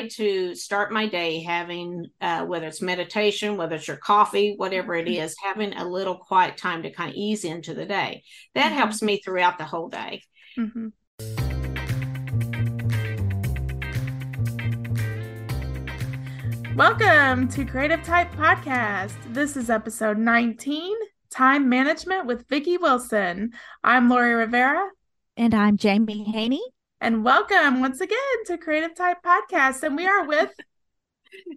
try to start my day having, uh, whether it's meditation, whether it's your coffee, whatever it Mm-hmm. having a little quiet time to kind of ease into the day. That Mhm. helps me throughout the whole day. Mhm. Welcome to Creative Type Podcast. This is episode 19 Time Management with Vicki Wilson. I'm Lori Rivera, And I'm Jaime Haney. And welcome once again to Creative Type Podcast. And we are with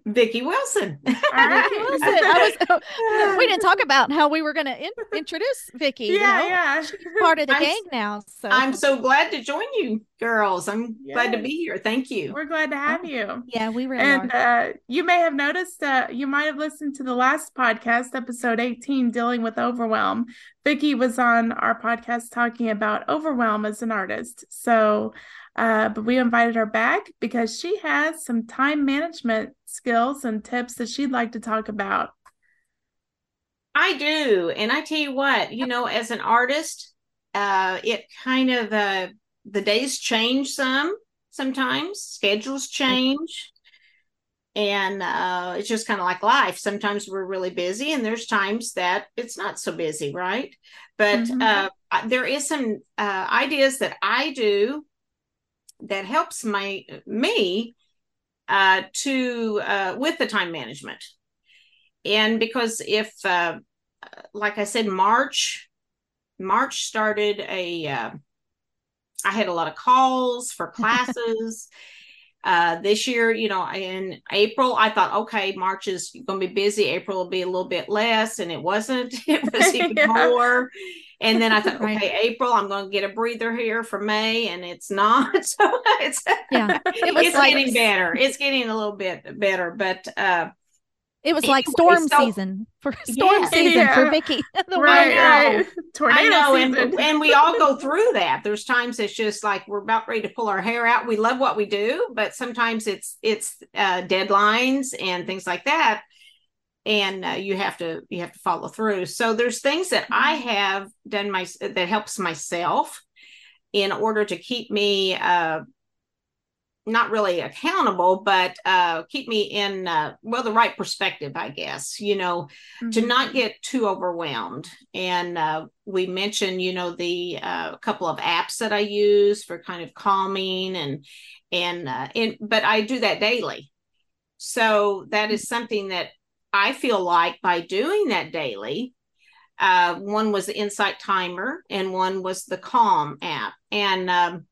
Vicki Wilson. all right. Wilson. I was, we didn't talk about how we were going to in, introduce Vicki. you yeah, know? yeah. She's part of the I'm gang now. So I'm so glad to join you, girls. I'm glad to be here. Thank you. We're glad to have you. yeah, we really And are. uh, you may have noticed, uh, you might have listened to the last podcast, episode 18, dealing with overwhelm. Vicki was on our podcast talking about overwhelm as an artist. So, uh, but we invited her back because she has some time management skills and tips that she'd like to talk about. I do. And I tell you what, you know, as an artist, uh, it kind of uh the days change some sometimes, schedules change. And uh it's just kind of like life. Sometimes we're really busy and there's times that it's not so busy, right? But Mhm. uh there is some uh ideas that I do that helps my me uh to uh with the time management. And because if uh like i said march march started a uh, i had a lot of calls for classes. Uh this year you know in april i thought okay march is going to be busy. April will be a little bit less and it wasn't. It was even Yeah. more and then i thought Right. okay april i'm going to get a breather here for may and it's not so it's Yeah. It was it's like- getting better it's getting a little bit better but uh it was like anyway, storm so- season for storm Yeah. season Yeah. for Vicki. right, right. Tornado I know, and, and we all go through that. There's times it's just like we're about ready to pull our hair out. We love what we do, but sometimes it's it's uh, deadlines and things like that, and uh, you have to you have to follow through. So there's things that I have done my that helps myself in order to keep me uh, not really accountable, but uh, keep me in uh, well the right perspective, I guess. You know, to Mhm. not get too overwhelmed. And uh, we mentioned, you know, the uh, couple of apps that I use for kind of calming and and uh, and but I do that daily. So that is something that I feel like by doing that daily. Uh, one was the Insight Timer, and one was the Calm app, and um,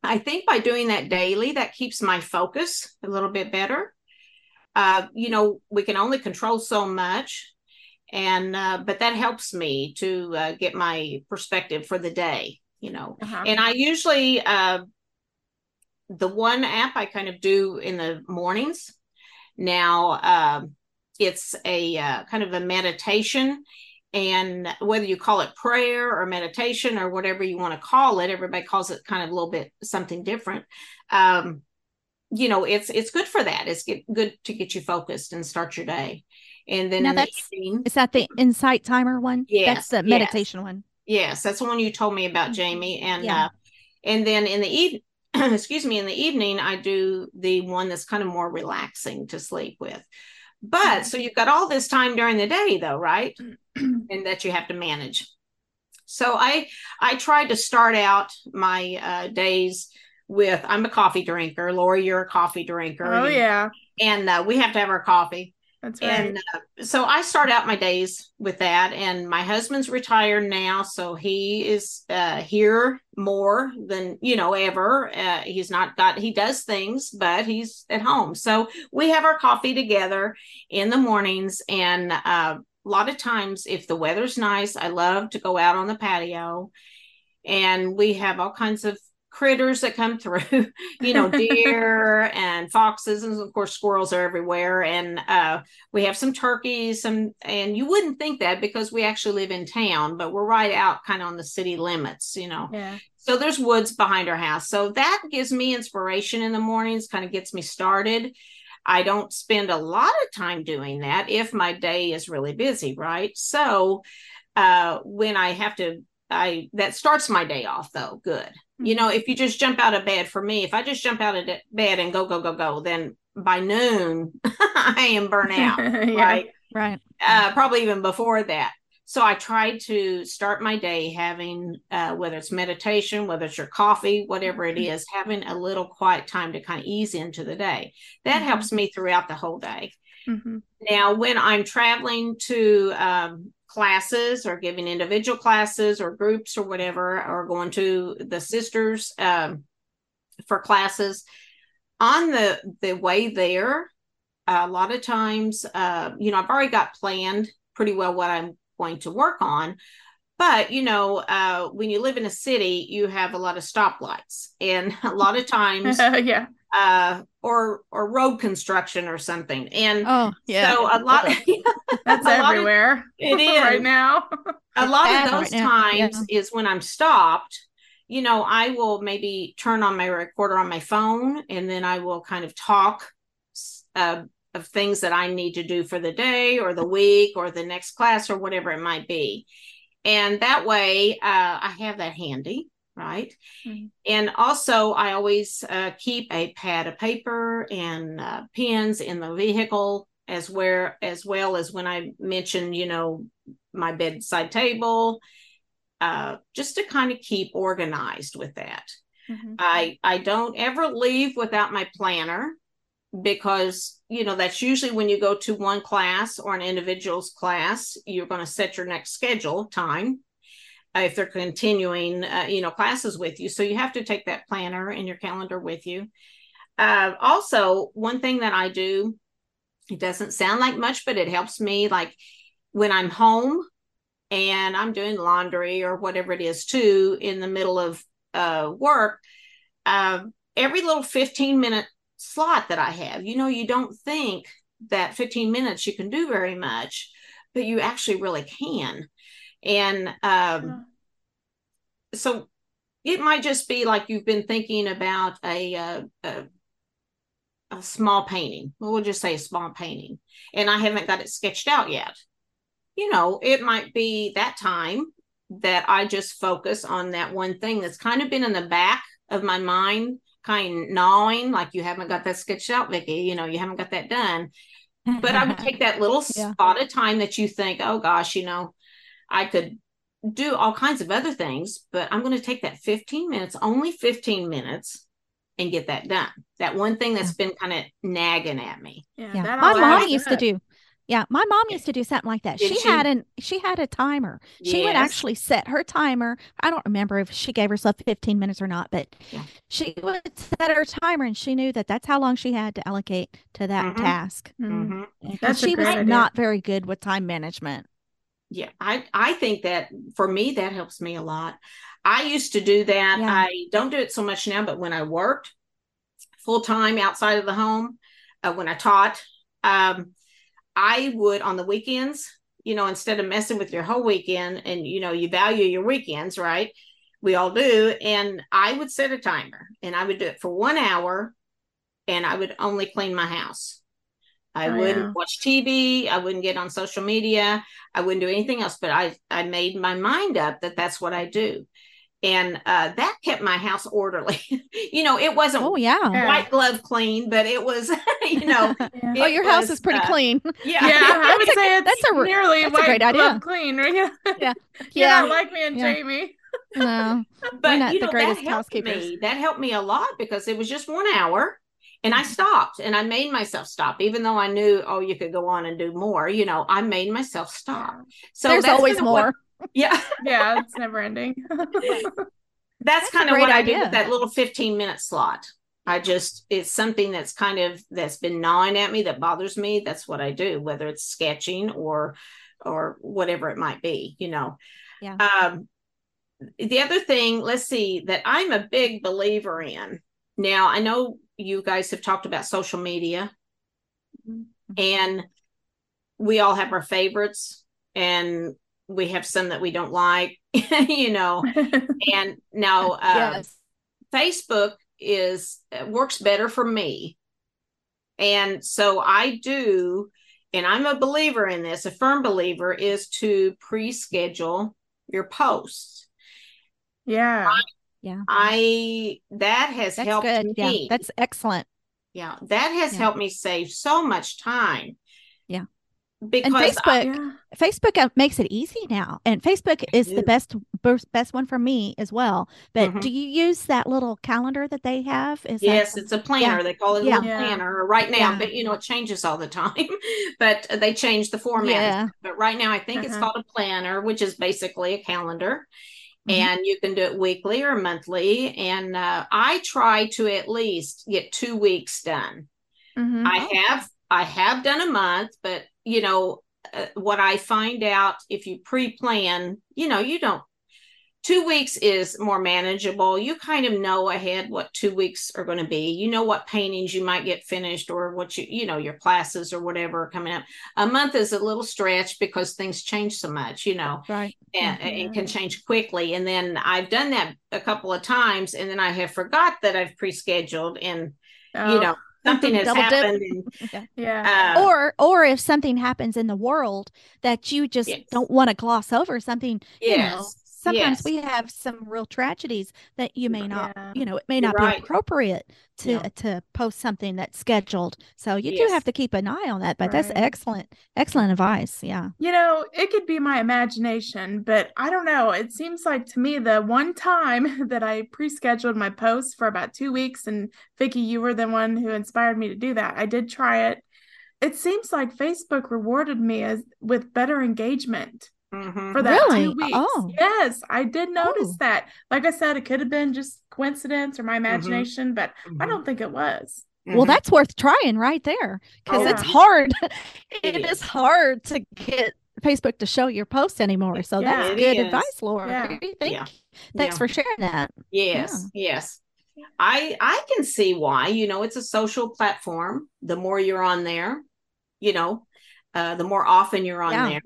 I think by doing that daily, that keeps my focus a little bit better. Uh, you know, we can only control so much, and uh, but that helps me to uh, get my perspective for the day. You know, Uh-huh. and I usually uh, the one app I kind of do in the mornings. Now um, it's a uh, kind of a meditation, and whether you call it prayer or meditation or whatever you want to call it, everybody calls it kind of a little bit something different. Um, you know, it's it's good for that. It's get, good to get you focused and start your day. And then Now in the that's- evening, Is that the insight timer one? Yes, That's the yes. meditation one. Yes, that's the one you told me about, Mhm. Jaime. And Yeah. uh and then in the evening, excuse me, in the evening, I do the one that's kind of more relaxing to sleep with. But so you've got all this time during the day though, right? and that you have to manage. So I I tried to start out my uh days with I'm a coffee drinker. Lori, you're a coffee drinker. oh, and, yeah. And uh, we have to have our coffee. That's right. And uh, so I start out my days with that. And my husband's retired now, so he is uh, here more than you know ever. Uh, he's not got he does things, but he's at home. So we have our coffee together in the mornings. And uh, a lot of times, if the weather's nice, I love to go out on the patio, and we have all kinds of critters that come through you know deer and foxes and of course squirrels are everywhere. And uh we have some turkeys some and you wouldn't think that because we actually live in town but we're right out kind of on the city limits you know. Yeah. so there's woods behind our house. So that gives me inspiration in the mornings kind of gets me started. I don't spend a lot of time doing that if my day is really busy right? So uh when i have to i that starts my day off though good you know if you just jump out of bed for me if i just jump out of de- bed and go go go go then by noon, I am burnt out. Yeah. Right. Right. Uh, probably even before that. So I try to start my day having, uh, whether it's meditation, whether it's your coffee, whatever it is, having a little quiet time to kind of ease into the day. That Mhm. helps me throughout the whole day. Mhm. Now, when I'm traveling to um, classes or giving individual classes or groups or whatever, or going to the sisters um, for classes, on the the way there, a lot of times, uh, you know, I've already got planned pretty well what I'm going to work on. But you know, uh, when you live in a city, you have a lot of stoplights, and a lot of times, yeah. Uh, or or road construction or something, and Oh, yeah. so a lot. That's a lot of- everywhere. it is right now. a lot of those right now, times is when I'm stopped. You know, I will maybe turn on my recorder on my phone, and then I will kind of talk uh, of things that I need to do for the day or the week or the next class or whatever it might be. And that way, uh, I have that handy, right? Mhm. And also, I always uh, keep a pad of paper and uh, pens in the vehicle, as where as well as when I mention, you know, my bedside table, uh, just to kind of keep organized with that. Mhm. I I don't ever leave without my planner because you know that's usually when you go to one class or an individual's class you're going to set your next schedule time if they're continuing uh, you know classes with you so you have to take that planner and your calendar with you uh, also one thing that i do it doesn't sound like much but it helps me like when i'm home and i'm doing laundry or whatever it is too in the middle of uh, work uh, every little 15 minute slot that I have. You know, you don't think that 15 minutes you can do very much, but you actually really can. And um, so it might just be like you've been thinking about a, uh, a a small painting. We'll just say a small painting, and I haven't got it sketched out yet. You know, it might be that time that I just focus on that one thing that's kind of been in the back of my mind kind of gnawing, like you haven't got that sketched out, Vicki. You know, you haven't got that done. But I would take that little Yeah. spot of time that you think, oh gosh, you know, I could do all kinds of other things, but I'm going to take that 15 minutes, only 15 minutes, and get that done. That one thing that's been kind of nagging at me. Yeah, Yeah. My mom adds used to do. Yeah, my mom used to do something like that. She she? had an she had a timer. She would actually set her timer. I don't remember if she gave herself 15 minutes or not, but Yeah. she would set her timer and she knew that that's how long she had to allocate to that Mhm. task. Mhm. Mhm. And That's a she was idea. not very good with time management. Yeah, I I think that for me that helps me a lot. I used to do that. Yeah. I don't do it so much now, but when I worked full time outside of the home, uh, when I taught, um, I would on the weekends, you know, instead of messing with your whole weekend, and you know, you value your weekends, right? We all do, and I would set a timer, and I would do it for one hour, and I would only clean my house. I Oh, wouldn't yeah. watch TV. I wouldn't get on social media. I wouldn't do anything else. But I I made my mind up that that's what I do, and uh, that kept my house orderly. you know, it wasn't Oh yeah. Yeah. white glove clean, but it was you know Yeah. oh, it your house is pretty uh, clean. yeah Yeah, I would a- say it's that's a re- nearly that's a white great idea. glove clean. Yeah. You're Yeah. like me and Yeah. Jaime. No. but not you the know that helped housekeepers. me. That helped me a lot because it was just one hour. And I stopped and I made myself stop, even though I knew, oh, you could go on and do more. You know, I made myself stop. So There's always kinda what- more. yeah. Yeah, it's never ending. that's, That's kind of great what I do with that little 15 minute slot. I just it's something that's kind of that's been gnawing at me that bothers me. That's what I do, whether it's sketching or or whatever it might be, you know. Yeah. Um the other thing, let's see, that I'm a big believer in. Now I know you guys have talked about social media and we all have our favorites and we have some that we don't like, you know. And now uh, yes. Facebook is uh, works better for me. And so I do, and I'm a believer in this, a firm believer is to pre-schedule your posts. yeah. Yeah i that has That's helped good. me. Yeah. That's excellent. yeah that has Yeah. helped me save so much time Yeah. because And I- Facebook, Yeah. Facebook uh, makes it easy now, and Facebook is the best best best one for me as well. But Mhm. do you use that little calendar that they have? Is that- Yes, it's a planner. They call it a Yeah. little planner right now, Yeah. but you know, it changes all the time. but they change the format. Yeah. But right now, I think it's Uh-huh. called a planner, which is basically a calendar. Mhm. And you can do it weekly or monthly. And uh, I try to at least get two weeks done. Mhm. I have I have done a month, but you know uh, what I find out if you pre-plan, you know, you don't. Two weeks is more manageable. You kind of know ahead what two weeks are going to be. You know what paintings you might get finished, or what you you know your classes or whatever are coming up. A month is a little stretch because things change so much. You know, right. and it can change quickly. And then I've done that a couple of times, and then I have forgot that I've pre-scheduled, and Oh, you know something has happened. And, yeah. uh, or or if something happens in the world that you just Yes. don't want to gloss over something you know yes, sometimes yes. we have some real tragedies that you may not Yeah. you know it may You're not right. be appropriate to Yeah. to post something that's scheduled so you do have to keep an eye on that but that's excellent excellent advice yeah You know, it could be my imagination, but I don't know. It seems like to me the one time that I pre-scheduled my post for about two weeks, and Vicki, you were the one who inspired me to do that. I did try it. It seems like Facebook rewarded me as with better engagement Mhm. for that Really? two weeks. Oh. Yes, I did notice Oh. that. Like I said, it could have been just coincidence or my imagination, but I Mhm. don't think it was. well Mhm. that's worth trying right there because Oh, it's yeah. hard It it is is. hard to get facebook to show your posts anymore so Yeah. that's good is. advice laura Yeah. Thank- Yeah. thanks Yeah. for sharing that Yes, yes. I I can see why. You know, it's a social platform. The more you're on there, you know, uh, the more often you're on Yeah. there.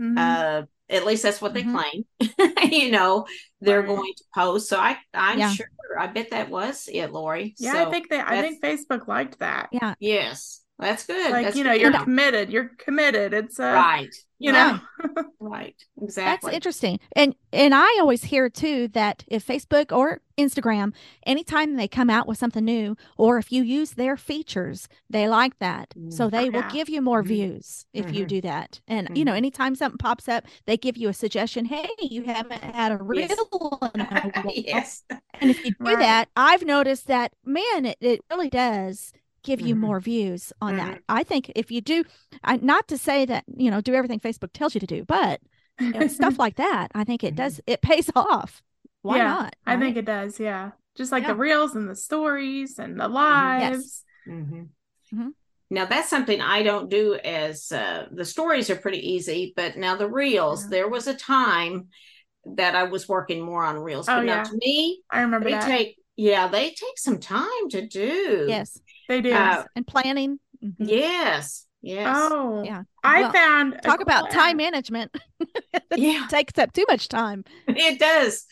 Mhm. Uh, at least that's what they Mhm. claim. you know, they're Right. going to post. So I I'm Yeah. sure. I bet that was it, Lori. yeah, so, I think they I think Facebook liked that. yeah yes, that's good. like that's you know good you're know. committed you're committed it's uh right. you right, know right. Exactly. That's interesting. And and I always hear too that if Facebook or Instagram, anytime they come out with something new, or if you use their features, they like that. So Mm. they will Yeah. give you more Mhm. views if you Mhm. do that. And you know, Mhm. anytime something pops up, they give you a suggestion. Hey, you haven't had a reel Yes. in yes. And if you do Right. that, I've noticed that man, it, it really does give you Mhm. more views on Mhm. that. I think if you do, I, not to say that you know do everything Facebook tells you to do, but you know, stuff like that, I think it does. It pays off. Why Yeah, not? I think it does yeah just like Yeah. the reels and the stories and the lives hmm Mhm. Now that's something I don't do as uh, the stories are pretty easy, but now the reels, Yeah. there was a time that I was working more on reels. Oh, but now yeah. to me, I remember they that take yeah, they take some time to do. yes, they do Uh, and planning. Mhm. Yes. Yes. oh Yeah. I Well, found Talk about cool time app. management. Yeah, takes up too much time. it does.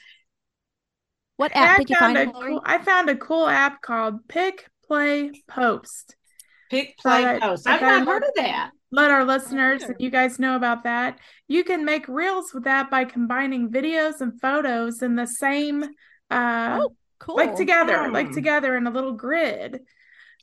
What I app did you find? cool, I found a cool app called Pick Play Post Pick, play, Right. post. I I've not heard of that. let our listeners Sure. and you guys know about that. You can make reels with that by combining videos and photos in the same uh Oh, cool. like together, like Hmm. together in a little grid.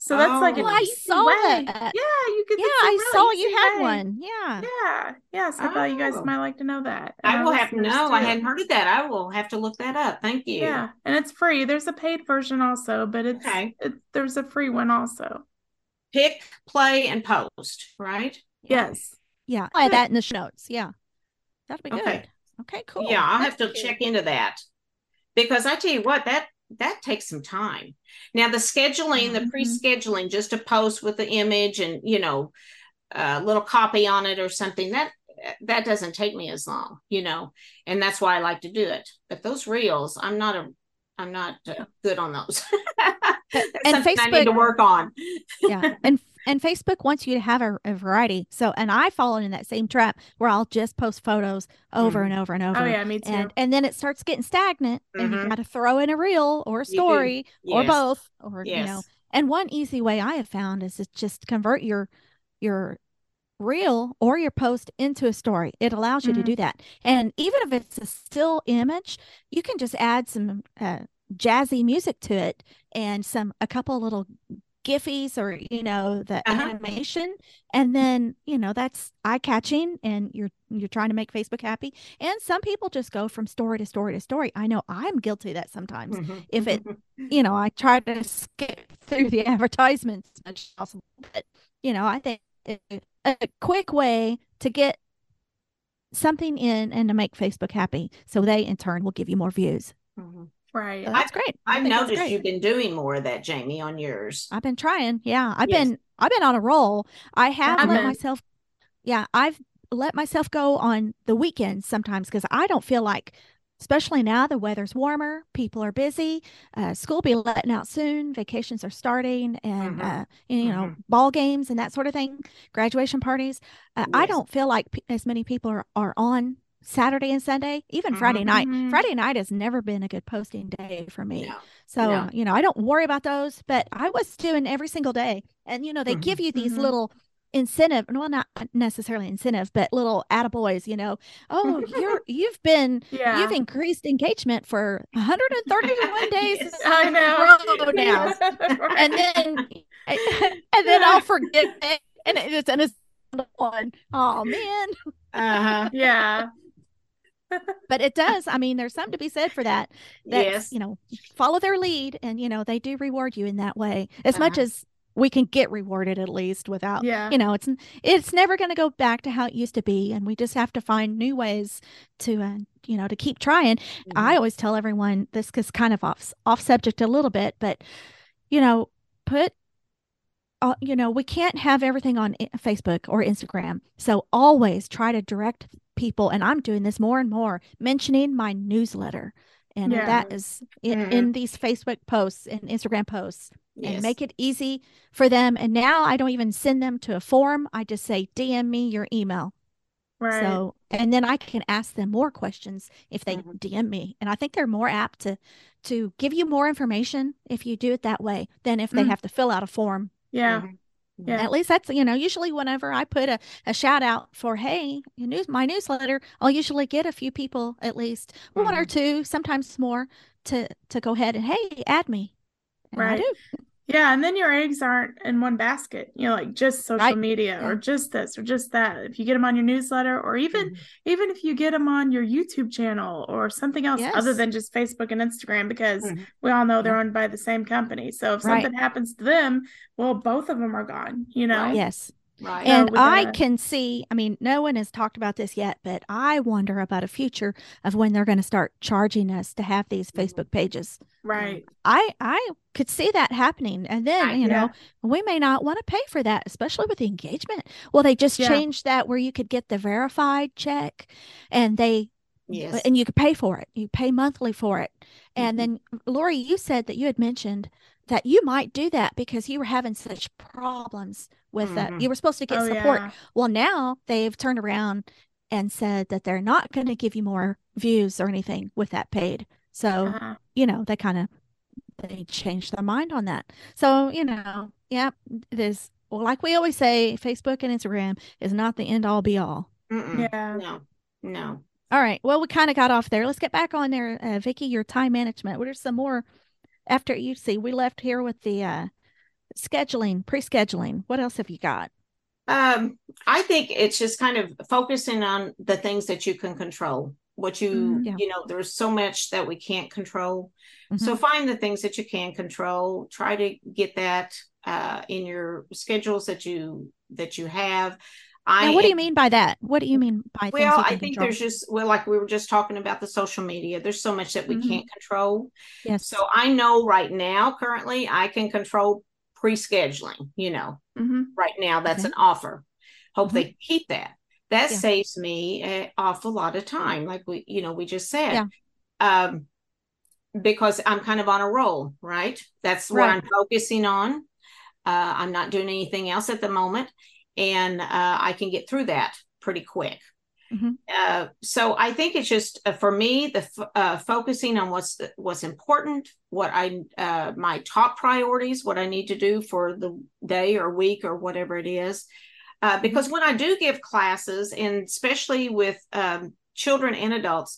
So that's like an Oh, I saw way. that. Yeah, you could. Yeah, I a I really saw you had way. one. Yeah. Yeah, yes. I thought you guys Oh. might like to know that. and I our will have to know. I hadn't heard of that. I will have to look that up. Thank you. Yeah, and it's free. There's a paid version also, but it's Okay. it, there's a free one also. Pick, play, and post, right? Yes. Yeah. I'll add that in the show notes. Yeah. That'll be Okay. good. Okay, cool. Yeah, I'll have to you. check into that because I tell you what, that that takes some time. Now the scheduling, the Mhm. pre-scheduling, just a post with the image and you know, a little copy on it or something that that doesn't take me as long, you know, and that's why I like to do it. But those reels, I'm not a, I'm not uh, good on those. And need to work on. yeah and and facebook wants you to have a, a variety. So and i fall in that same trap where i'll just post photos over and over and over. Oh yeah, me too. and and then it starts getting stagnant and you Mhm. got to throw in a reel or a story or both or you know. And one easy way i have found is to just convert your your reel or your post into a story. It allows you to Mhm. do that. And even if it's a still image you can just add some uh, jazzy music to it and some a couple little giffies or you know the Uh-huh. animation and then you know that's eye catching and you're you're trying to make facebook happy and some people just go from story to story to story i know i'm guilty of that sometimes Mhm. if it- you know i try to skip through the advertisements as much as possible but you know i think a quick way to get something in and to make facebook happy so they in turn will give you more views Mhm. Right. so that's great I I've noticed great. you've been doing more of that, Jaime, on yours. I've been trying. Yeah. I've Yes. been I've been on a roll. I have let Haven't. myself Yeah, I've let myself go on the weekends sometimes because I don't feel like especially now the weather's warmer, people are busy, uh, school be letting out soon, vacations are starting and Mhm. uh, you know, ball games and that sort of thing, graduation parties. Uh, I don't feel like p- as many people are, are on Saturday and Sunday, even. Friday night. Mhm. Friday night has never been a good posting day for me. No. So, No. you know, I don't worry about those, but I was doing every single day. And, you know, they Mhm. give you these Mhm. little incentive, well, not necessarily incentive, but little attaboys, you know, oh, you're, you've been, Yeah. you've increased engagement for 131 days. I know. now. Right. And then, and then I'll forget it. And it's, and it's one. Oh, man. Uh-huh. yeah. But it does. I mean, there's something to be said for that. that Yes. you know follow their lead and you know they do reward you in that way as much Uh-huh. as we can get rewarded at least without Yeah. you know it's it's never going to go back to how it used to be and we just have to find new ways to uh, you know to keep trying Mm-hmm. i always tell everyone this is kind of off off subject a little bit but you know put uh, you know we can't have everything on facebook or instagram so always try to direct people and i'm doing this more and more mentioning my newsletter and Yeah. that is in, Mhm. in these facebook posts and instagram posts and Yes. make it easy for them and now i don't even send them to a form i just say dm me your email Right. so, and then I can ask them more questions if they Mhm. DM me. And I think they're more apt to to give you more information if you do it that way than if they Mm. have to fill out a form. yeah. Yeah. At least that's, you know, usually whenever I put a, a shout out for, hey, news, my newsletter, I'll usually get a few people at least one or Mhm. two, sometimes more to to go ahead and hey, add me. And I Right. Yeah, and then your eggs aren't in one basket. You know, like just social Right. media or just this or just that. If you get them on your newsletter, or even Mhm. even if you get them on your YouTube channel or something else other than just Facebook and Instagram, because Mhm. we all know they're owned by the same company. So if Right. something happens to them, well, both of them are gone. You know. Yes. Right. And I gotta- can see, I mean, no one has talked about this yet, but I wonder about a future of when they're going to start charging us to have these Mhm. Facebook pages. Right. I I could see that happening. And then, Right, you know, yeah. we may not want to pay for that, especially with the engagement. Well, they just Yeah. changed that where you could get the verified check and they yes. and you could pay for it. You pay monthly for it. And Mhm. then Lori, you said that you had mentioned that you might do that because you were having such problems with that. Mhm. You were supposed to get Oh support. yeah. Well, now they've turned around and said that they're not going to give you more views or anything with that paid. So, Uh-huh. you know, they kind of they changed their mind on that. So, you know, yeah, there's well, like we always say, Facebook and Instagram is not the end all be all. Mm-mm. Yeah. No. No. All right. Well, we kind of got off there. Let's get back on there, uh, Vicki. Your time management. What are some more after you see? We left here with the uh, scheduling, pre-scheduling. What else have you got? Um, I think it's just kind of focusing on the things that you can control. What you, Mhm. Yeah. you know, there's so much that we can't control. So Mhm. find the things that you can control. Try to get that uh, in your schedules that you that you have. I Now, what do you mean by that? What do you mean by Well, I think control? there's just well, like we were just talking about the social media. There's so much that we Mhm. can't control. Yes. So I know right now, currently, I can control pre-scheduling. You know, hmm right now that's Okay. an offer. Hope Mhm. they keep that. That Yeah. saves me an awful lot of time, like we, you know, we just said. Yeah. Um, because I'm kind of on a roll, right? That's what I'm focusing on. Uh, I'm not doing anything else at the moment, and uh, I can get through that pretty quick. Mhm. Uh, so I think it's just uh, for me the f- uh, focusing on what's what's important, what I uh, my top priorities, what I need to do for the day or week or whatever it is. Uh, because when I do give classes, and especially with um, children and adults,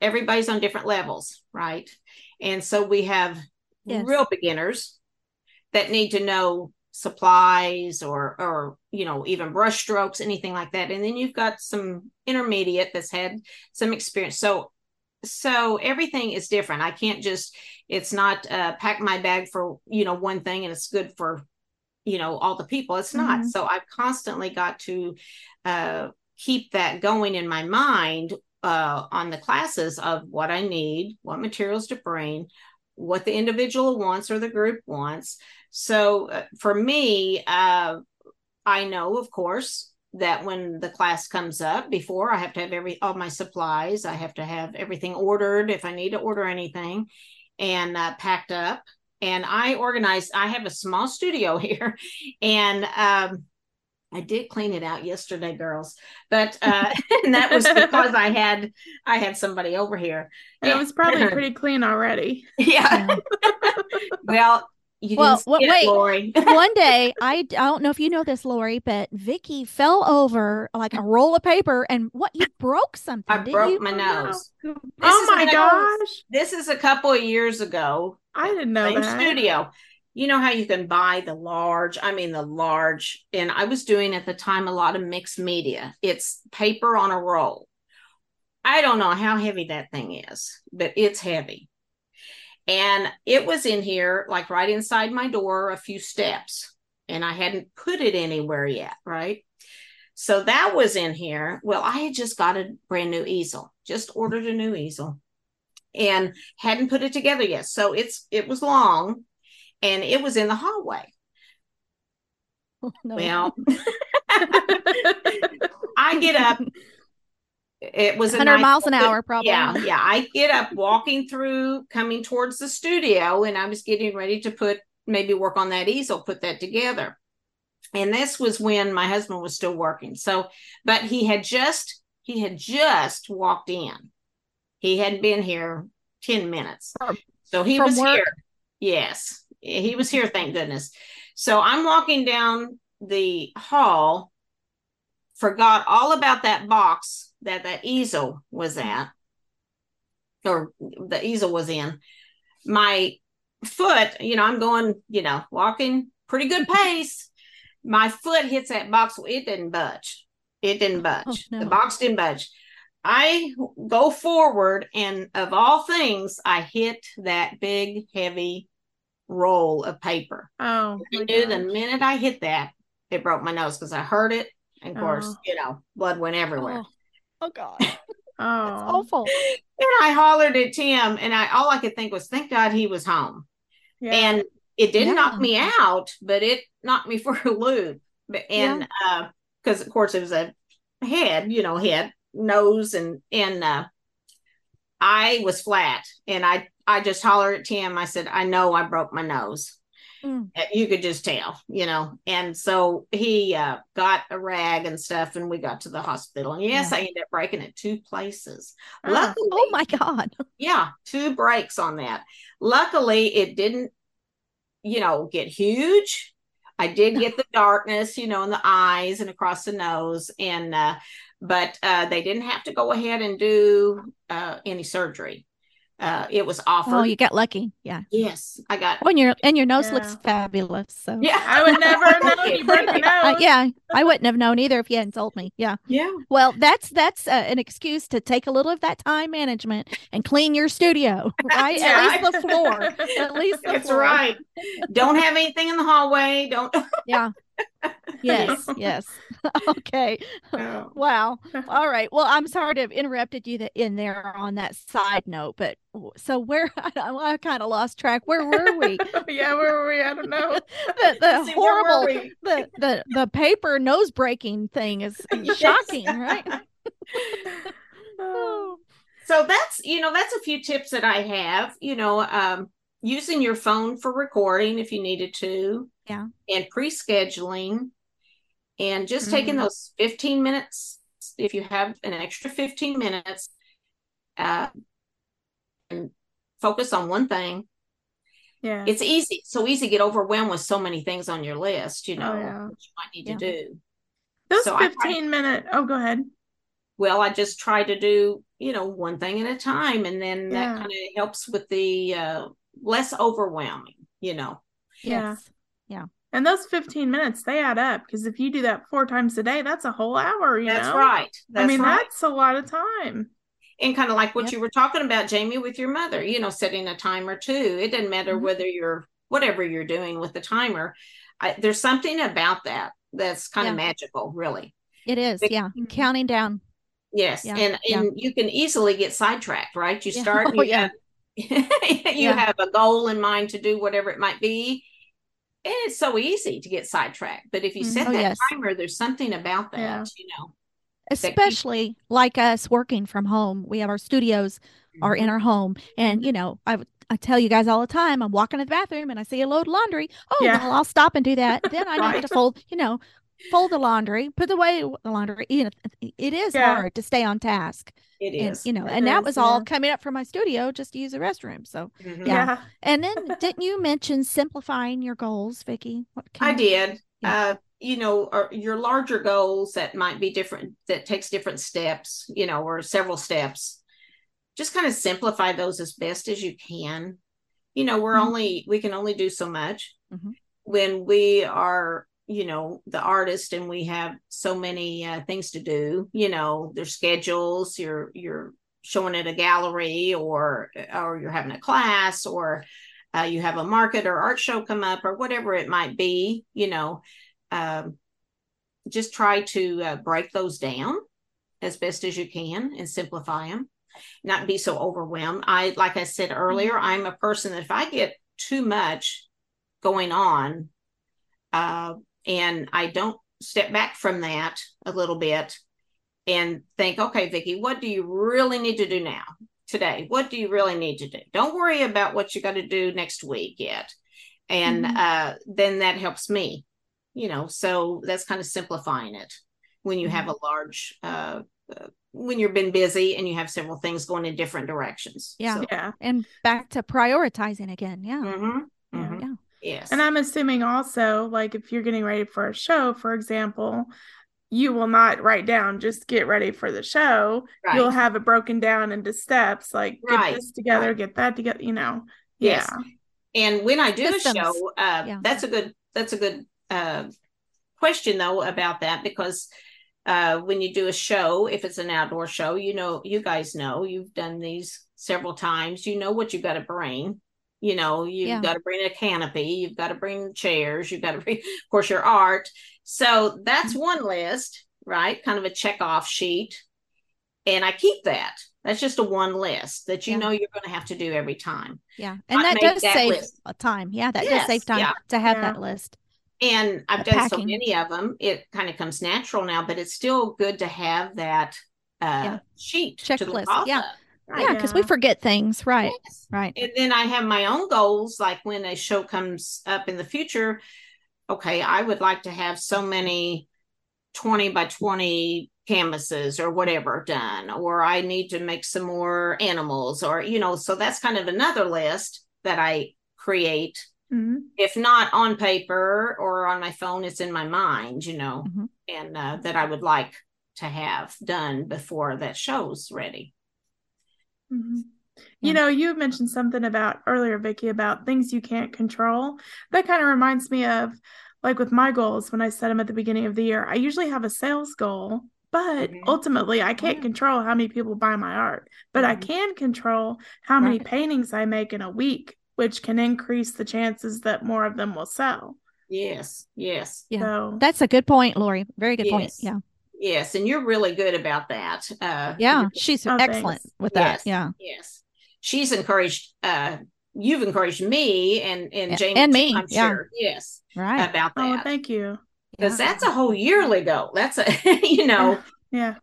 everybody's on different levels, right? And so we have Yes. real beginners that need to know supplies or or you know even brush strokes anything like that. And then you've got some intermediate that's had some experience. So so everything is different. I can't just it's not uh pack my bag for you know one thing and it's good for you know all the people. It's not. Mhm. so i've constantly got to uh keep that going in my mind uh on the classes of what i need what materials to bring what the individual wants or the group wants so uh, for me uh i know of course that when the class comes up before i have to have every all my supplies i have to have everything ordered if i need to order anything and uh, packed up and i organized i have a small studio here and um I did clean it out yesterday, girls, but uh, and that was because I had I had somebody over here. And it was probably pretty clean already. Yeah. well, you Well, didn't wha- see it, wait. One day, I, I don't know if you know this, Lori, but Vicki fell over like a roll of paper, and what you broke something? I didn't broke you? my oh, nose. Oh my when I gosh. This is a couple of years ago. I didn't know Same that. studio. You know how you can buy the large, I mean the large, and I was doing at the time a lot of mixed media. It's paper on a roll. I don't know how heavy that thing is, but it's heavy. And it was in here, like right inside my door, a few steps, and I hadn't put it anywhere yet, right? So that was in here. Well, I had just got a brand new easel, just ordered a new easel and hadn't put it together yet. So it's it was long and it was in the hallway. Oh, no. Well, I get up. It was a 100 nice- miles an hour, probably. Yeah, yeah. I get up walking through, coming towards the studio, and I was getting ready to put maybe work on that easel, put that together. And this was when my husband was still working. So, but he had just he had just walked in. He hadn't been here 10 minutes. So he from was work? here. Yes. He was here, thank goodness. So I'm walking down the hall, forgot all about that box that that easel was at, or the easel was in. My foot, you know, I'm going, you know, walking pretty good pace. My foot hits that box. It didn't budge. It didn't oh, budge. Oh, no. The box didn't budge. I go forward, and of all things, I hit that big, heavy roll of paper. Oh, I knew the minute I hit that, it broke my nose because I heard it. And of oh. course, Oh. you know, blood went everywhere. Oh, oh God. That's Oh, awful. And I hollered at Tim, and I all I could think was, thank God he was home. yeah. And it didn't knock me out, but it knocked me for a loop. But and uh because of course it was a head, you know, head, nose, and and uh I was flat and I I just hollered at Tim. I said, I know I broke my nose. Mm. Uh, You could just tell, you know. And so he uh got a rag and stuff and we got to the hospital. And yes, Yeah. I ended up breaking it two places. Oh. Luckily, Oh my God. yeah, two breaks on that. Luckily, it didn't, you know, get huge. I did get the darkness, you know, in the eyes and across the nose, and uh, but uh, they didn't have to go ahead and do uh, any surgery. Uh, it was offered. Oh, you got lucky. Yeah. yes, I got. Oh, and your and your nose looks fabulous. So Yeah, I would never have known you broke your Uh, yeah, I wouldn't have known either if you hadn't told me. Yeah. yeah. Well, that's that's uh, an excuse to take a little of that time management and clean your studio, right? Yeah. At least the floor. At least the That's floor. right. Don't have anything in the hallway. Don't. Yeah. Yes. Yes. okay. Oh. Wow. All right. Well, I'm sorry to have interrupted you in there on that side note, but so where I, I kind of lost track. Where were we? yeah, where were we? I don't know. the the See, horrible the the the paper nose breaking thing is Yes. shocking, right? Oh, so that's you know that's a few tips that i have you know um using your phone for recording if you needed to Yeah. and pre-scheduling and just taking Mhm. those 15 minutes if you have an extra 15 minutes uh and focus on one thing yeah. it's easy so easy to get overwhelmed with so many things on your list you know Oh, yeah. what you might need Yeah. to do Those so I- 15 minute. Oh, go ahead. well i just try to do you know one thing at a time and then that kind of helps with the uh less overwhelming you know Yeah. Yes. Yeah. And those 15 minutes, they add up because if you do that four times a day, that's a whole hour. You That's know? right. That's I mean, right. that's a lot of time. and kind of like what Yep. you were talking about jaime with your mother you know setting a timer too it doesn't matter Mhm. whether you're whatever you're doing with the timer I, there's something about that that's kind Yeah. of magical really It is. Big- Yeah. Mhm. Counting down. yes Yeah, and yeah. and you can easily get sidetracked right you Yeah. start Oh, you yeah. have you Yeah. have a goal in mind to do whatever it might be and it's so easy to get sidetracked but if you Mhm. set Oh, that yes. timer there's something about that Yeah. you know Especially like us working from home. We have our studios are in Mhm. our home. And, you know, I, I tell you guys all the time, I'm walking to the bathroom and I see a load of laundry. Oh, Yeah. well, I'll stop and do that. Then I need Right. to fold, you know, fold the laundry, put away the laundry. You know, it is Yeah. hard to stay on task. it And, is you know, It and that was all coming up from my studio just to use the restroom. So, Mhm. Yeah. Yeah. and then didn't you mention simplifying your goals, Vicki? What I you- did. Yeah. Uh, you know, or your larger goals that might be different, that takes different steps, you know, or several steps. Just kind of simplify those as best as you can. You know, we're Mhm. only we can only do so much Mhm. when we are, you know, the artist and we have so many uh, things to do. You know, their schedules. You're you're showing at a gallery, or or you're having a class, or uh, you have a market or art show come up or whatever it might be you know um, just try to uh, break those down as best as you can and simplify them not be so overwhelmed i like i said earlier i'm a person that if i get too much going on uh, and i don't step back from that a little bit and think okay vicki what do you really need to do now today what do you really need to do don't worry about what you got to do next week yet and Mhm. uh, then that helps me you know so that's kind of simplifying it when you have a large uh, uh, when you've been busy and you have several things going in different directions Yeah. so, Yeah. And back to prioritizing again. Yeah. mhm, Yeah. mhm. Yeah. Yes And I'm assuming also, like, if you're getting ready for a show, for example, you will not write down just get ready for the show. right. You'll have it broken down into steps, like get Right, this together, right. get that together, you know. Yes. Yeah. And when I do Systems. a show, uh, Yeah. that's a good that's a good uh, question though about that because uh, when you do a show, if it's an outdoor show, you know you guys know you've done these several times. You know what you've got to bring. You know you've Yeah. got to bring a canopy. You've got to bring chairs. You've got to bring, of course, your art. So that's Mm-hmm. one list, right? Kind of a check off sheet, and I keep that. That's just a one list that you Yeah. know you're going to have to do every time. Yeah. And that does that save list. time. Yeah. That does save time yeah. to have that list. and I've The done so many of them, it kind of comes natural now, but it's still good to have that uh, sheet Checklist, yeah. of? Yeah. Because we forget things. Right. Yes. Right. And then I have my own goals, like when a show comes up in the future. Okay, I would like to have so many 20 by 20 canvases or whatever done, or I need to make some more animals, or, you know, so that's kind of another list that I create Mhm. if not on paper or on my phone, it's in my mind, you know, Mhm. and uh, that I would like to have done before that show's ready. Mhm. Yeah. You know, you mentioned something about earlier, Vicki, about things you can't control. That kind of reminds me of like with my goals when I set them at the beginning of the year. I usually have a sales goal, but Mhm. ultimately I can't Yeah. control how many people buy my art. But I Mhm. can control how many Right. paintings I make in a week, which can increase the chances that more of them will sell. Yes, yes, Yeah. So That's a good point, Lori. Very good point. Yeah. Yes, and you're really good about that. Uh, Yeah. She's Oh, excellent thanks. with that. Yes. Yeah. yes, she's encouraged. Uh, you've encouraged me and and A- Jaime and me, I'm yeah. sure. Yes, Right. about that. oh, thank you. because Yeah. that's a whole yearly goal. That's a you know Yeah.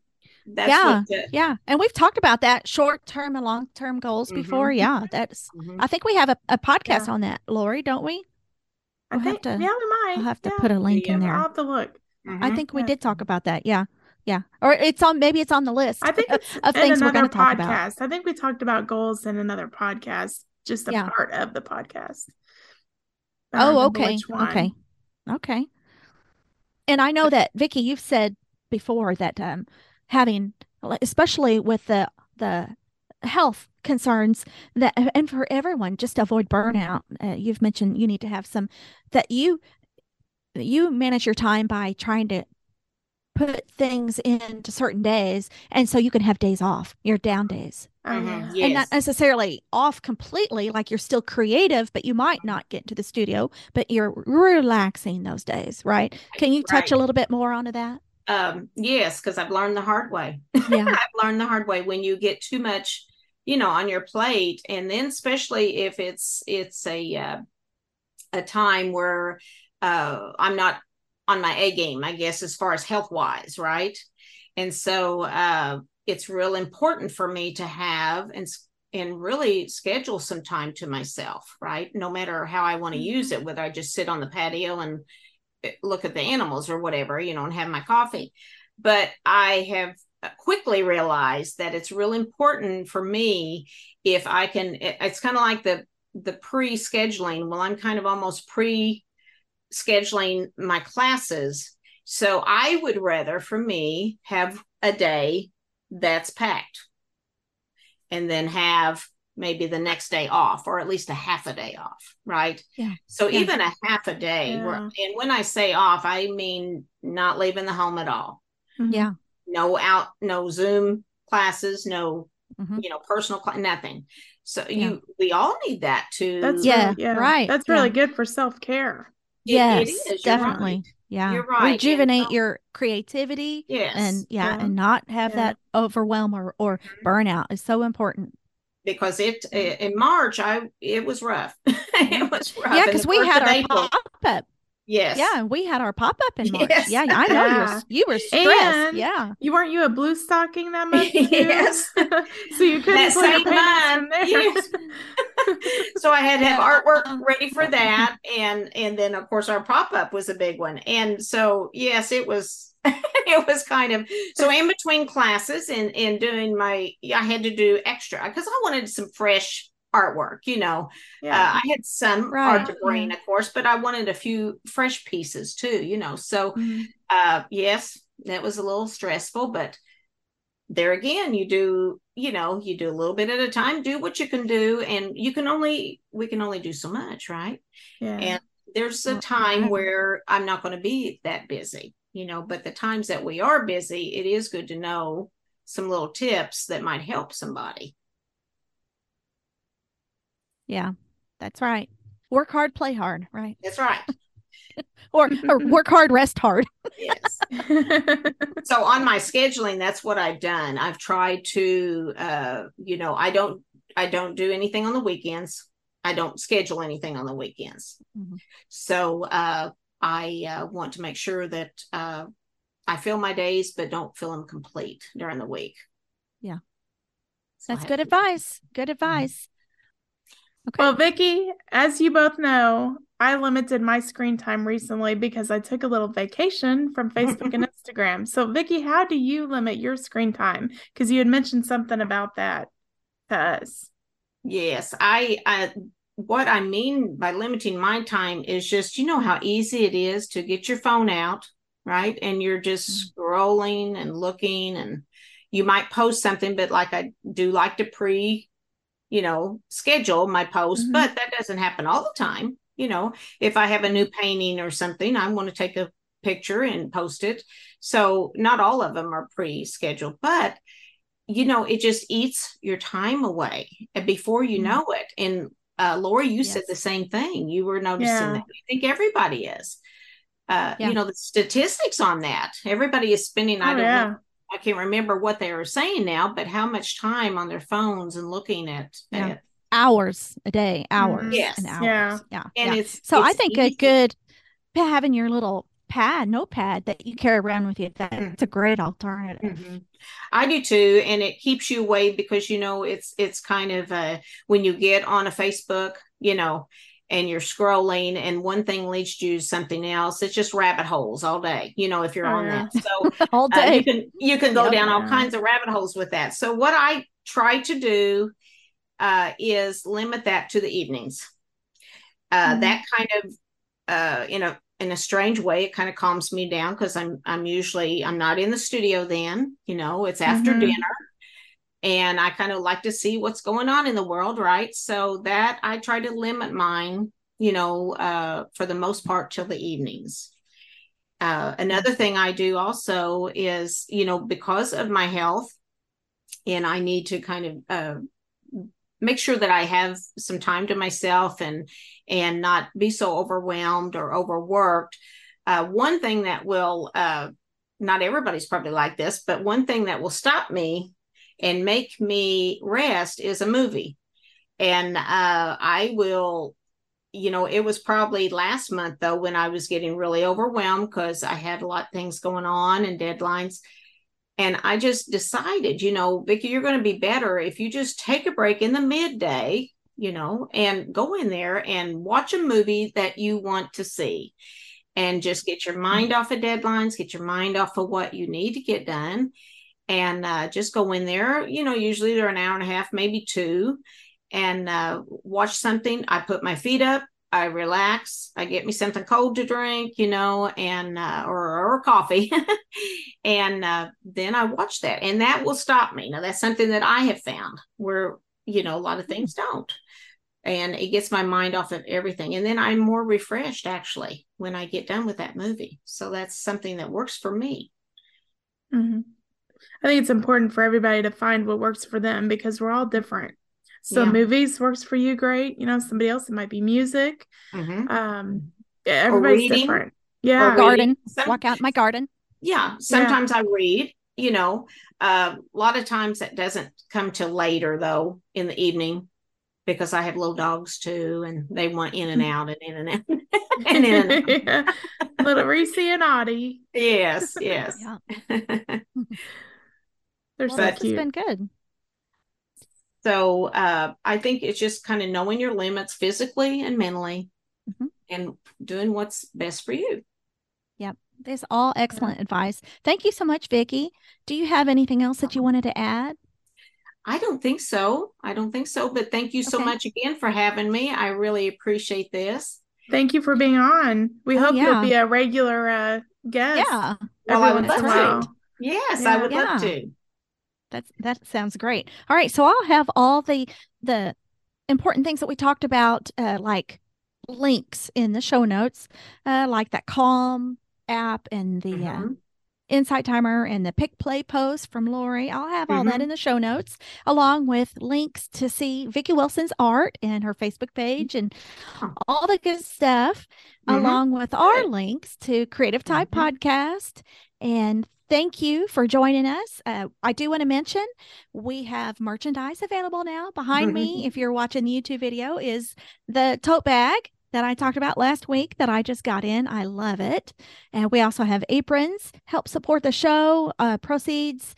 that's Yeah. what. Uh, Yeah. And we've talked about that short term and long term goals Mhm. before. Yeah. That's, mhm. I think we have a, a podcast Yeah. on that, Lori, don't we? I We'll have think to- yeah, we might. I'll have to yeah. put a link in there. I'll have to look. I Mhm. think we did talk about that. Yeah. Yeah. Or it's on, maybe it's on the list I think it's of things we're going to talk about. I think we talked about goals in another podcast, just a Yeah. part of the podcast. Oh, okay. Okay. Okay. And I know that Vicki, you've said before that um having especially with the the health concerns that and for everyone just avoid burnout uh, you've mentioned you need to have some that you you manage your time by trying to put things into certain days and so you can have days off your down days mm-hmm. yes. and not necessarily off completely like you're still creative but you might not get into the studio but you're relaxing those days right can you touch Right. a little bit more onto that um yes because i've learned the hard way yeah i've learned the hard way when you get too much you know on your plate and then especially if it's it's a uh, a time where uh i'm not on my a game i guess as far as health wise right? And so uh it's real important for me to have and and really schedule some time to myself right? No matter how i want to use it whether i just sit on the patio and eh, look at the animals or whatever you know and have my coffee. But i have quickly realized that it's real important for me if i can it- it's kind of like the the pre-scheduling well i'm kind of almost pre scheduling my classes so i would rather for me have a day that's packed and then have maybe the next day off or at least a half a day off right Yeah. so Yeah. even a half a day where, Yeah. and when i say off i mean not leaving the home at all Mhm. yeah no out no zoom classes no Mhm. you know personal cl- nothing so Yeah. you we all need that to That's Yeah, really, yeah, right, That's yeah. really good for self care. It- yes it is, definitely right. yeah You're right, rejuvenate so- your creativity yes and yeah, Yeah. and not have Yeah. that overwhelm or, or Mhm. burnout is so important because it in march i it was rough it was rough yeah because we had our pop-up yes yeah we had our pop-up in march Yes. yeah i know you were you were stressed And- yeah You weren't you a blue stocking that month too? Yes. so you couldn't That pull same paintings month, from there. yes. so I had to have Yeah. artwork ready for that, and and then of course our pop up was a big one, and so yes, it was it was kind of so in between classes and and doing my I had to do extra because I wanted some fresh artwork, you know. yeah. Uh, I had some Right, art to bring, of course, but I wanted a few fresh pieces too, you know. So Mhm. uh yes, that was a little stressful, but there again you do you know you do a little bit at a time do what you can do and you can only we can only do so much right yeah. and there's a time where i'm not going to be that busy you know but the times that we are busy it is good to know some little tips that might help somebody yeah that's right. Work hard play hard right? That's right. Or, or work hard rest hard. Yes. So on my scheduling that's what i've done. I've tried to uh you know i don't i don't do anything on the weekends. I don't schedule anything on the weekends. Mhm. so uh i uh, want to make sure that uh i fill my days but don't fill them complete during the week. Yeah. So that's good advice. Good advice okay Well, Vicki, as you both know, I limited my screen time recently because I took a little vacation from Facebook and Instagram. So, Vicki, how do you limit your screen time? Because you had mentioned something about that to us. Yes, I, I what I mean by limiting my time is just you know how easy it is to get your phone out, right? And you're just mm-hmm. scrolling and looking and you might post something but like I do like to pre you know schedule my post, Mhm. but that doesn't happen all the time. You know, if I have a new painting or something, I want to take a picture and post it. So not all of them are pre-scheduled, but you know, it just eats your time away and before you Mhm. know it. And uh, Lori, you said the same thing. You were noticing Yeah. that. I think everybody is. Uh, Yeah. You know, the statistics on that. Everybody is spending, I Oh, don't yeah. know, I can't remember what they were saying now, but how much time on their phones and looking at, Yeah. at hours a day hours Yes. and hours Yeah. yeah and yeah. it's so i it's think a good having your little pad notepad that you carry around with you that's Mm-hmm. a great alternative Mhm. I do too, and it keeps you away because you know it's it's kind of uh when you get on a Facebook, you know, and you're scrolling, and one thing leads you to something else. It's just rabbit holes all day, you know, if you're Oh, on that. So all uh, day you can you can go Yep. down all kinds of rabbit holes with that. So what I try to do uh, is limit that to the evenings. Uh, Mhm. That kind of uh, in a in a strange way, it kind of calms me down because I'm I'm usually I'm not in the studio then. You know, it's after Mhm. dinner. And I kind of like to see what's going on in the world, right? So that I try to limit mine, you know, uh, for the most part till the evenings. Uh, another thing I do also is, you know, because of my health, and I need to kind of uh, make sure that I have some time to myself and and not be so overwhelmed or overworked. Uh, one thing that will uh, not everybody's probably like this, but one thing that will stop me and make me rest is a movie. And uh, I will, you know, it was probably last month though when I was getting really overwhelmed because I had a lot of things going on and deadlines. And I just decided, you know, Vicki, you're going to be better if you just take a break in the midday, you know, and go in there and watch a movie that you want to see and just get your mind off of deadlines, get your mind off of what you need to get done and uh, just go in there. You know, usually they're an hour and a half, maybe two, and uh, watch something. I put my feet up, I relax, I get me something cold to drink, you know, and uh, or, or coffee, and uh, then I watch that, and that will stop me. Now that's something that I have found where you know a lot of things don't. And it gets my mind off of everything. And then I'm more refreshed actually when I get done with that movie. So that's something that works for me. Mm-hmm. I think it's important for everybody to find what works for them because we're all different. So yeah. movies works for you great. You know, somebody else it might be music. Mm-hmm. Um, everybody's different. Yeah, or garden. Some, Walk out my garden. Yeah, sometimes yeah. I read. You know, uh, a lot of times that doesn't come till later though in the evening because I have little dogs too, and they want in and out and in and out and in and out. little Reese and Audie. Yes, yes. They're well, so cute. It's been good. So uh, I think it's just kind of knowing your limits physically and mentally, mm-hmm. and doing what's best for you. Yep, that's all excellent yeah. advice. Thank you so much, Vicki. Do you have anything else that you wanted to add? I don't think so. I don't think so. But thank you so okay. much again for having me. I really appreciate this. Thank you for being on. We oh, hope yeah. you'll be a regular uh, guest. Yeah. Well, I would love to. Yes, yeah. I would love to. That's that sounds great. All right, so I'll have all the the important things that we talked about, uh, like links in the show notes, uh, like that Calm app and the uh, mm-hmm. uh, Insight Timer and the Pick Play post from Lori. I'll have all mm-hmm. that in the show notes, along with links to see Vicki Wilson's art and her Facebook page and all the good stuff, mm-hmm. along with our links to Creative Type mm-hmm. Podcast and thank you for joining us. Uh, I do want to mention we have merchandise available now. Behind me, if you're watching the YouTube video, is the tote bag that I talked about last week that I just got in. I love it. And we also have aprons, help support the show, uh, proceeds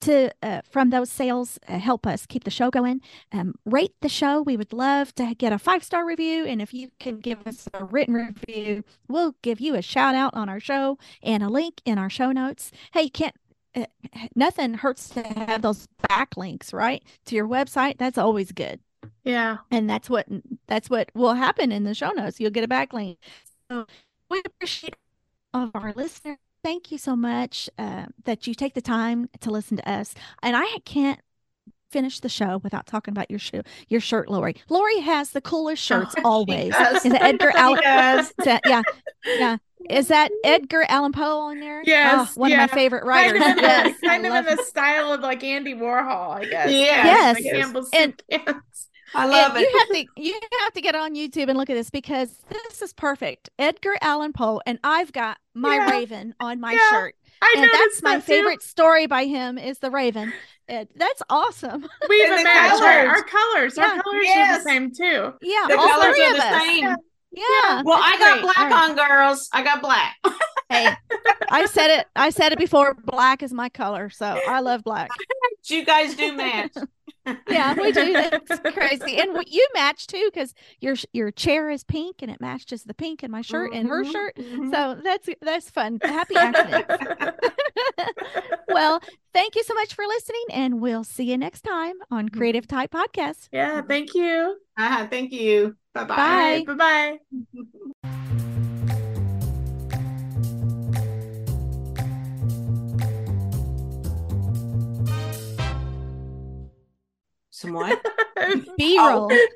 to uh, from those sales uh, help us keep the show going. Um, rate the show. We would love to get a five star review and if you can give us a written review we'll give you a shout out on our show and a link in our show notes. Hey you can't uh, nothing hurts to have those backlinks right to your website. That's always good. Yeah. And that's what that's what will happen in the show notes. You'll get a backlink. So we appreciate all of our listeners thank you so much uh, that you take the time to listen to us. And I can't finish the show without talking about your shoe, your shirt, Lori. Lori has the coolest shirts oh, always. Is it Edgar Allan? that, yeah, yeah. Is that Edgar Allan Poe on there? Yes, oh, one yeah. of my favorite writers. Kind of, yes, kind of in the style of like Andy Warhol, I guess. Yes, yes. and, I love and it. You have to you have to get on YouTube and look at this because this is perfect. Edgar Allan Poe, and I've got my yeah. Raven on my yeah. shirt. I and that's my that favorite story by him is the Raven. It, that's awesome. We even match our, our, colors. Yeah. Our colors yes. are the same too. Yeah, the all colors three are of the us. same. Yeah. yeah well, I got great. black right. on, girls. I got black. hey, I said it. I said it before. Black is my color, so I love black. you guys do match. yeah, we do. That's crazy, and you match too because your your chair is pink and it matches the pink in my shirt mm-hmm, and her mm-hmm, shirt. Mm-hmm. So that's that's fun. Happy accident. well, thank you so much for listening, and we'll see you next time on mm-hmm. Creative Type Podcast. Yeah, thank you. Uh-huh, thank you. Bye-bye. Bye bye. Bye bye. Some what? B roll. Oh.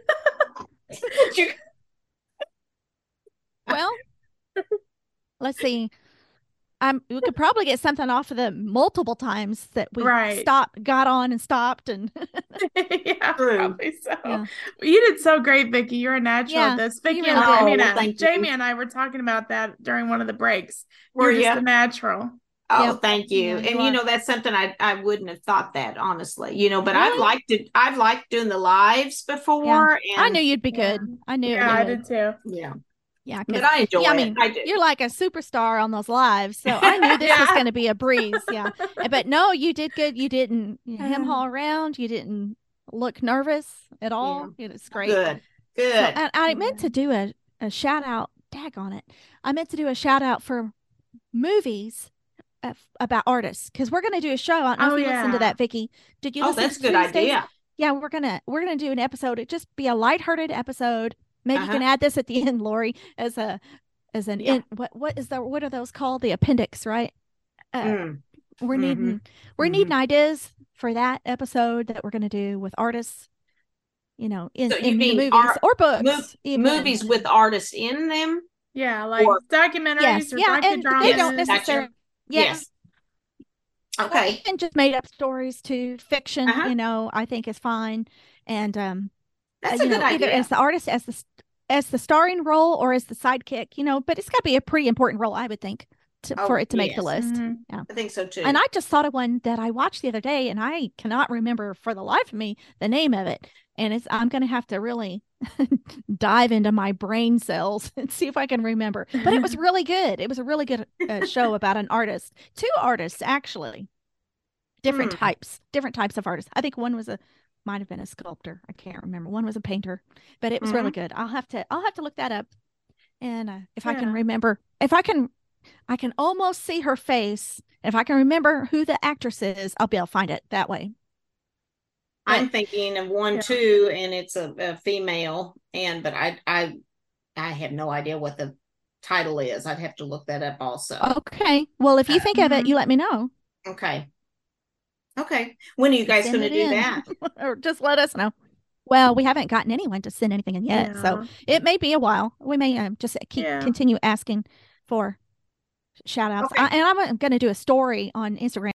Well, let's see. Um, we could probably get something off of the multiple times that we Right. stopped, got on, and stopped, and yeah, True. probably so. Yeah. You did so great, Vicki. You're a natural Yeah, at this. you Vicki really and did. Jaime, Oh, and well, I, thank you. Jaime and I were talking about that during one of the breaks. Were You're just a natural. Oh, Yeah. thank you. Yeah, and you you know, that's something I I wouldn't have thought that honestly. You know, but I've liked it. I've liked doing the lives before. And I knew you'd be Yeah. good. I knew. Yeah, you I did too. Yeah, Yeah, but I enjoy yeah, I mean, I do. you're like a superstar on those lives, so I knew this was going to be a breeze. Yeah, but no, you did good. You didn't hem Um, haw around. You didn't look nervous at all. It's great. Good, So, good. and I meant to do a, a shout out. Tag on it. I meant to do a shout out for movies uh, about artists because we're going to do a show. I don't know Oh, if you listened to that, Vicki. Did you? oh, listen that's a to good Tuesday's? idea. Yeah, we're gonna we're gonna do an episode. It just be a lighthearted episode. Maybe you Uh-huh. can add this at the end, Lori, as a as an Yeah. in, what what is the what are those called? The appendix, right? Uh, Mm. we're Mhm. needing we're needing ideas for that episode that we're gonna do with artists. You know, in, So you in mean movies art- or books, Mov- movies with artists in them. Yeah, like Or- documentaries Yes, or yeah, and docudramas. they don't Yes, necessarily. gotcha. Yeah, Yes. or Okay. and just made up stories to Fiction, Uh-huh. you know, I think is fine. And um, That's uh, a you good either idea. as the artist as the as the starring role or as the sidekick, you know, but it's got to be a pretty important role, I would think, to, Oh, for it to make the yes. list. Mhm. I think so too. And I just thought of one that I watched the other day, and I cannot remember for the life of me the name of it. And it's I'm going to have to really dive into my brain cells and see if I can remember. But it was really good. It was a really good uh, show about an artist, two artists actually, different Hmm. types, different types of artists. I think one was a might have been a sculptor. I can't remember. One was a painter, but it was really good. I'll have to I'll have to look that up. And uh, if I can remember, if I can, I can almost see her face. If I can remember who the actress is, I'll be able to find it that way. I'm thinking of one Yeah. too, and it's a, a female, and but I I I have no idea what the title is. I'd have to look that up also. Okay. Well, if you think of it, Mhm. you let me know, Okay. Okay. When are you guys going to do in. that? or just let us know. Well, we haven't gotten anyone to send anything in yet, so it may be a while. We may um, just keep Yeah. continue asking for shout outs. Okay. I, and I'm going to do a story on Instagram